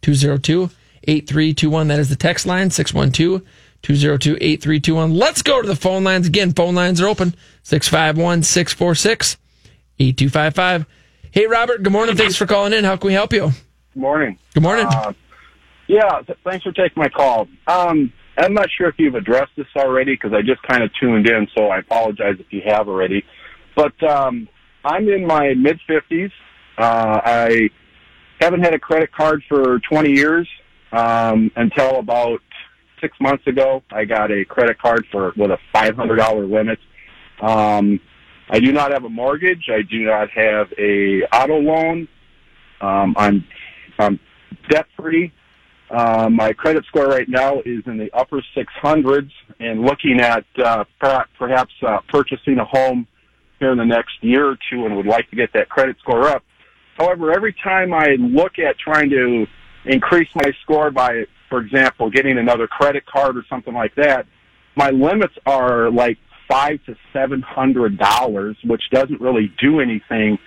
202 8321. That is the text line, 612 202 8321. Let's go to the phone lines. Again, phone lines are open, 651 646 8255. Hey, Robert, good morning. Thanks for calling in. How can we help you? Good morning. Good morning. Uh, yeah, th- thanks for taking my call. Um, I'm not sure if you've addressed this already because I just kind of tuned in, so I apologize if you have already. But um, I'm in my mid 50s. Uh, I haven't had a credit card for 20 years um, until about six months ago. I got a credit card for with a $500 limit. Um, I do not have a mortgage. I do not have a auto loan. Um, I'm I'm debt free. Uh, my credit score right now is in the upper 600s, and looking at uh, per- perhaps uh, purchasing a home here in the next year or two, and would like to get that credit score up. However, every time I look at trying to increase my score by, for example, getting another credit card or something like that, my limits are like five to seven hundred dollars, which doesn't really do anything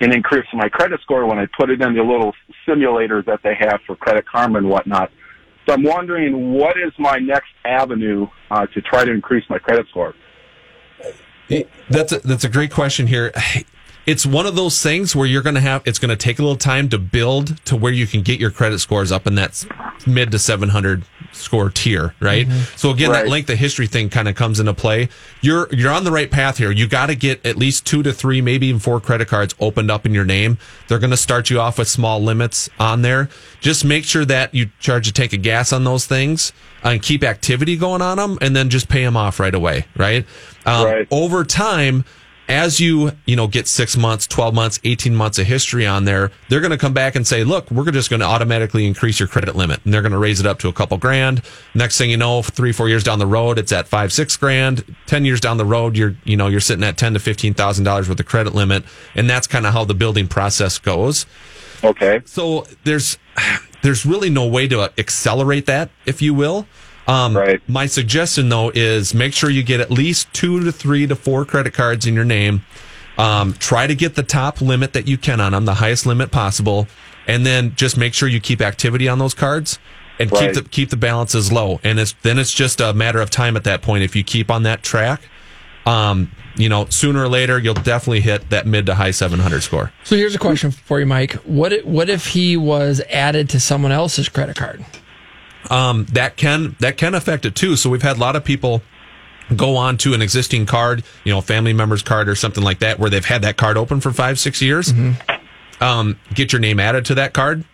in increase my credit score when I put it in the little simulators that they have for Credit Karma and whatnot. So I'm wondering what is my next avenue uh, to try to increase my credit score. That's a, that's a great question here. It's one of those things where you're going to have, it's going to take a little time to build to where you can get your credit scores up in that mid to 700 score tier, right? Mm-hmm. So again, Right. that length of history thing kind of comes into play. You're, you're on the right path here. You got to get at least two to three, maybe even four credit cards opened up in your name. They're going to start you off with small limits on there. Just make sure that you charge a tank of gas on those things and keep activity going on them and then just pay them off right away, right? Um, Over time, as you you know get six months 12 months 18 months of history on there they're going to come back and say look we're just going to automatically increase your credit limit. And they're going to raise it up to a couple grand. Next thing you know three four years down the road it's at five six grand. 10 years down the road you're you know you're sitting at 10 to 15 thousand dollars worth of credit limit. And that's kind of how the building process goes. Okay. So there's there's really no way to accelerate that if you will um, right. My suggestion though is make sure you get at least two to three to four credit cards in your name. Um, try to get the top limit that you can on them, the highest limit possible, and then just make sure you keep activity on those cards and Right. keep the keep the balances low. And it's then it's just a matter of time at that point. If you keep on that track, um, you know, sooner or later you'll definitely hit that mid to high seven hundred score. So here's a question for you, Mike. What if, what if he was added to someone else's credit card? Um, that can that can affect it too. So we've had a lot of people go on to an existing card, you know, family member's card or something like that, where they've had that card open for five, six years. Um, get your name added to that card.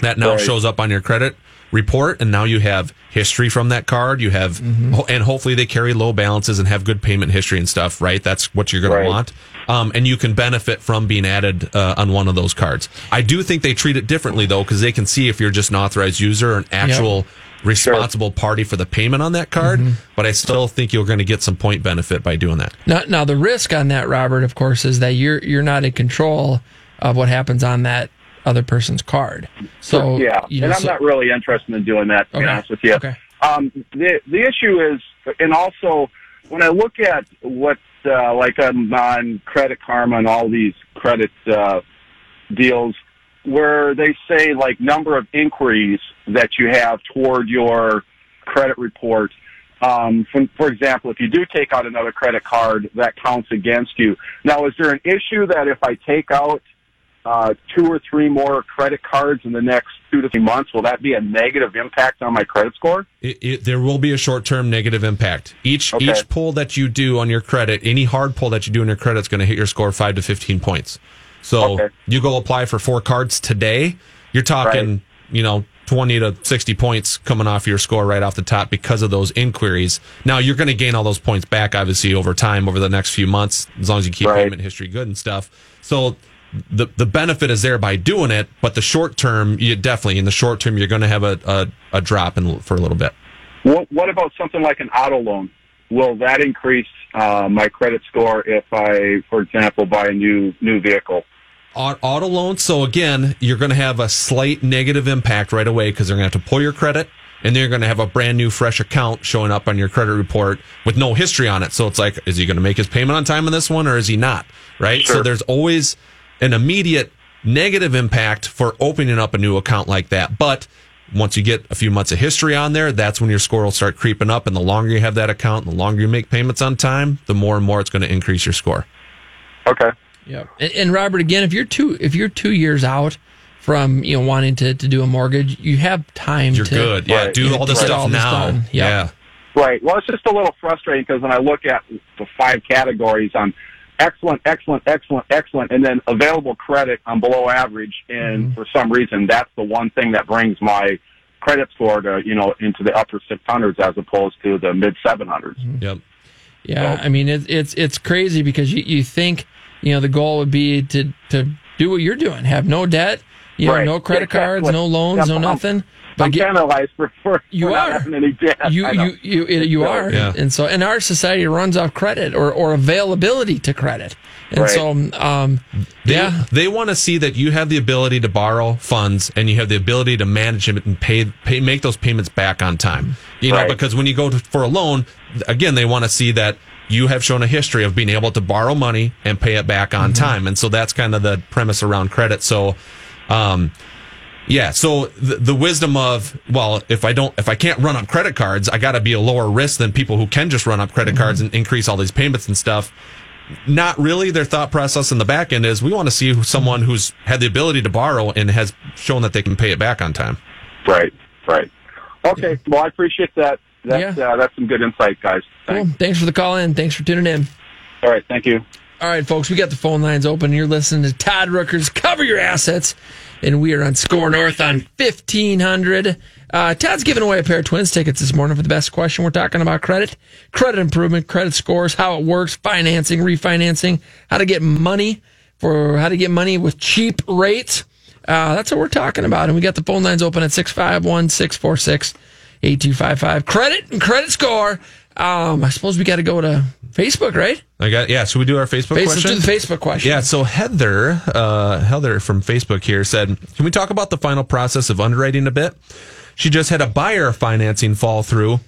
That now Right. shows up on your credit report, and now you have history from that card. You have, ho- and hopefully they carry low balances and have good payment history and stuff. Right? That's what you're going Right. to want. Um, and you can benefit from being added uh, on one of those cards. I do think they treat it differently though, because they can see if you're just an authorized user or an actual responsible party for the payment on that card. But I still think you're going to get some point benefit by doing that. Now, now the risk on that, Robert, of course, is that you're you're not in control of what happens on that other person's card. So yeah, you know, and I'm so- not really interested in doing that. To be honest with you, Okay. um, the the issue is, and also when I look at what uh, like on, on Credit Karma and all these credit uh, deals, where they say like number of inquiries that you have toward your credit report. Um, for, for example, if you do take out another credit card, that counts against you. Now, is there an issue that if I take out uh, two or three more credit cards in the next two to three months, will that be a negative impact on my credit score? It, it, there will be a short term negative impact. Each Okay. each pull that you do on your credit, any hard pull that you do on your credit is going to hit your score five to fifteen points. So Okay. you go apply for four cards today, you're talking, you know, twenty to sixty points coming off your score right off the top because of those inquiries. Now you're going to gain all those points back, obviously, over time over the next few months, as long as you keep Right. payment history good and stuff. So the the benefit is there by doing it, but the short term, you definitely in the short term, you're going to have a, a, a drop in for a little bit. What, what about something like an auto loan? Will that increase uh, my credit score if I, for example, buy a new new vehicle? Auto loans. So again, you're going to have a slight negative impact right away because they're going to have to pull your credit, and then you're going to have a brand new fresh account showing up on your credit report with no history on it. So it's like, is he going to make his payment on time on this one, or is he not? Right. So there's always an immediate negative impact for opening up a new account like that, but once you get a few months of history on there, that's when your score will start creeping up. And the longer you have that account, and the longer you make payments on time, the more and more it's going to increase your score. Okay. Yeah. And, and Robert, again, if you're two if you're two years out from you know wanting to, to do a mortgage, you have time. You're to, good. Yeah, do all to the get stuff all now. done. Yeah. Right. Well, it's just a little frustrating because when I look at the five categories, I'm excellent, excellent, excellent, excellent, and then available credit, I'm below average. And mm-hmm. for some reason, that's the one thing that brings my credit score to you know into the upper 600s as opposed to the mid 700s. Mm-hmm. Yep. Yeah, I mean it, it's it's crazy because you, you think you know the goal would be to to do what you're doing, have no debt, you know, Right. no credit cards, no loans, no I'm- nothing. I'm penalized for, for, You for not are. having any debt. you I you you you are, Yeah. and so and our society runs off credit or or availability to credit, and Right. so um They, yeah They want to see that you have the ability to borrow funds and you have the ability to manage it and pay, pay make those payments back on time. You know, Right. because when you go to, for a loan, again, they want to see that you have shown a history of being able to borrow money and pay it back on time. And so that's kind of the premise around credit. So, um, yeah. So the, the wisdom of, well, if I don't, if I can't run up credit cards, I got to be a lower risk than people who can just run up credit cards and increase all these payments and stuff. Not really. Their thought process in the back end is we want to see someone who's had the ability to borrow and has shown that they can pay it back on time. Right. Right. Okay. Well, I appreciate that. That's uh, that's some good insight, guys. cool. Thanks for the call in. Thanks for tuning in. All right. Thank you. All right, folks, we got the phone lines open. You're listening to Todd Rooker's Cover Your Assets, and we are on SKOR North on 1500. Uh, Todd's giving away a pair of Twins tickets this morning for the best question. We're talking about credit, credit improvement, credit scores, how it works, financing, refinancing, how to get money for how to get money with cheap rates. Uh, that's what we're talking about. And we got the phone lines open at 651 646 8255. Credit and credit score. Um, I suppose we got to go to Facebook, right? I got yeah. Should we do our Facebook Face- let's question? do the Facebook question. Yeah. So Heather, uh, Heather from Facebook here said, "Can we talk about the final process of underwriting a bit?" She just had a buyer financing fall through,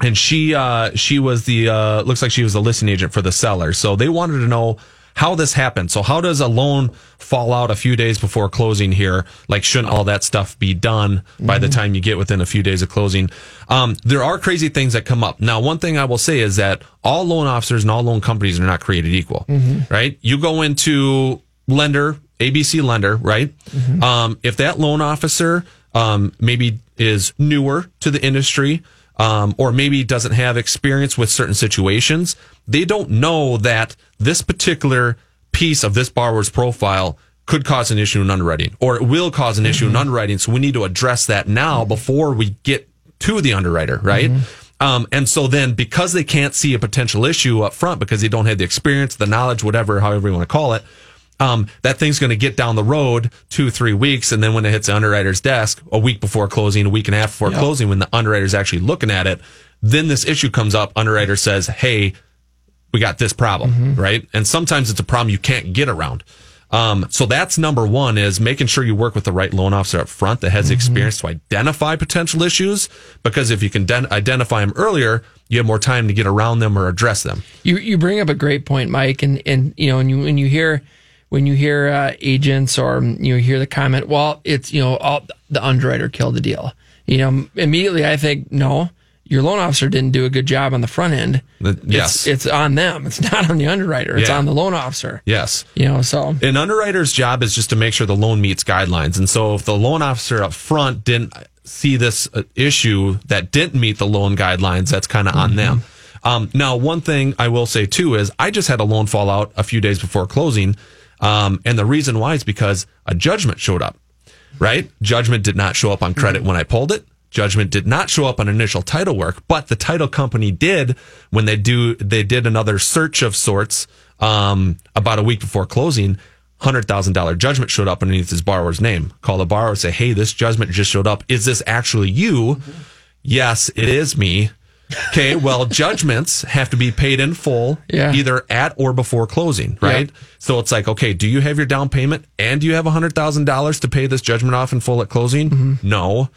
and she uh, she was the uh, looks like she was the listing agent for the seller. So they wanted to know how this happened. So how does a loan fall out a few days before closing here? Like, shouldn't all that stuff be done by the time you get within a few days of closing? Um, there are crazy things that come up. Now, one thing I will say is that all loan officers and all loan companies are not created equal, right? You go into lender, ABC lender, right? Um, if that loan officer, um, maybe is newer to the industry, um, or maybe doesn't have experience with certain situations, they don't know that this particular piece of this borrower's profile could cause an issue in underwriting or it will cause an issue in underwriting. So we need to address that now before we get to the underwriter, right? Um, and so then because they can't see a potential issue up front because they don't have the experience, the knowledge, whatever, however you want to call it, um, that thing's going to get down the road two, three weeks. And then when it hits the underwriter's desk a week before closing, a week and a half before Yep. closing, when the underwriter's actually looking at it, then this issue comes up. Underwriter says, Hey, we got this problem, right? And sometimes it's a problem you can't get around. Um, so that's number one is making sure you work with the right loan officer up front that has the experience to identify potential issues. Because if you can den- identify them earlier, you have more time to get around them or address them. You you bring up a great point, Mike, and and you know when you when you hear when you hear uh, agents or you hear the comment, well, it's you know all, the underwriter killed the deal. You know, immediately I think no, your loan officer didn't do a good job on the front end. The- yes. it's, it's on them. It's not on the underwriter. It's Yeah. on the loan officer. Yes. You know, so An underwriter's job is just to make sure the loan meets guidelines. And so if the loan officer up front didn't see this uh, issue that didn't meet the loan guidelines, that's kind of on them. Um, now, one thing I will say too is I just had a loan fall out a few days before closing. Um, and the reason why is because a judgment showed up, right? Judgment did not show up on credit when I pulled it. Judgment did not show up on initial title work, but the title company did when they do, they did another search of sorts, um, about a week before closing. hundred thousand dollar judgment showed up underneath his borrower's name. Call the borrower, say, "Hey, this judgment just showed up. Is this actually you?" Yes, it is me. Okay, well, judgments have to be paid in full, Yeah. either at or before closing, right? So it's like, okay, do you have your down payment and do you have hundred thousand dollars to pay this judgment off in full at closing? No,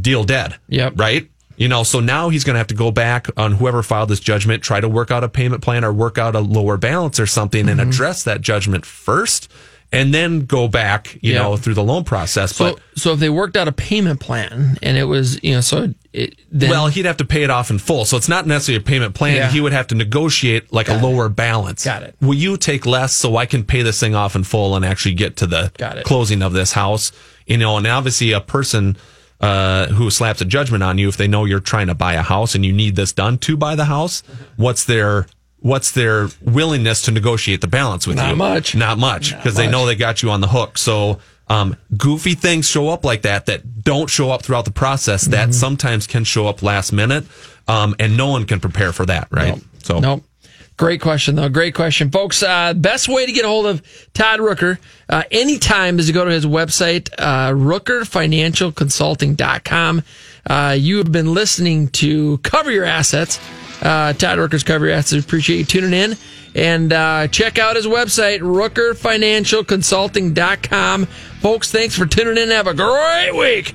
deal dead. Yep. Right. You know, so now he's going to have to go back on whoever filed this judgment, try to work out a payment plan or work out a lower balance or something and mm-hmm. address that judgment first and then go back, you Yeah. know, through the loan process. So, but so if they worked out a payment plan and it was, you know, so it, then, well, he'd have to pay it off in full. So it's not necessarily a payment plan. Yeah. He would have to negotiate like a lower balance. Got it. Will you take less so I can pay this thing off in full and actually get to the Got it. closing of this house? You know, and obviously a person uh, who slaps a judgment on you if they know you're trying to buy a house and you need this done to buy the house, what's their what's their willingness to negotiate the balance with you? Not you? much. Not much because they know they got you on the hook. So um, goofy things show up like that that don't show up throughout the process Mm-hmm. that sometimes can show up last minute, um, and no one can prepare for that, right? So Nope. Great question, though. Great question, folks. Uh, best way to get a hold of Todd Rooker uh, anytime is to go to his website, uh, rookerfinancialconsulting.com. Uh, you have been listening to Cover Your Assets. Uh, Todd Rooker's Cover Your Assets. Appreciate you tuning in. And uh, check out his website, rookerfinancialconsulting.com. Folks, thanks for tuning in. Have a great week.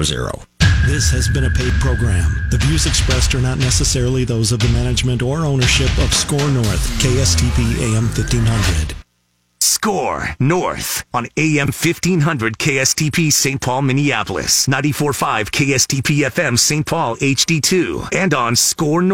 This has been a paid program. The views expressed are not necessarily those of the management or ownership of SKOR North, KSTP AM 1500. SKOR North on AM 1500 KSTP St. Paul, Minneapolis, 94.5 KSTP FM St. Paul HD2, and on SKOR North.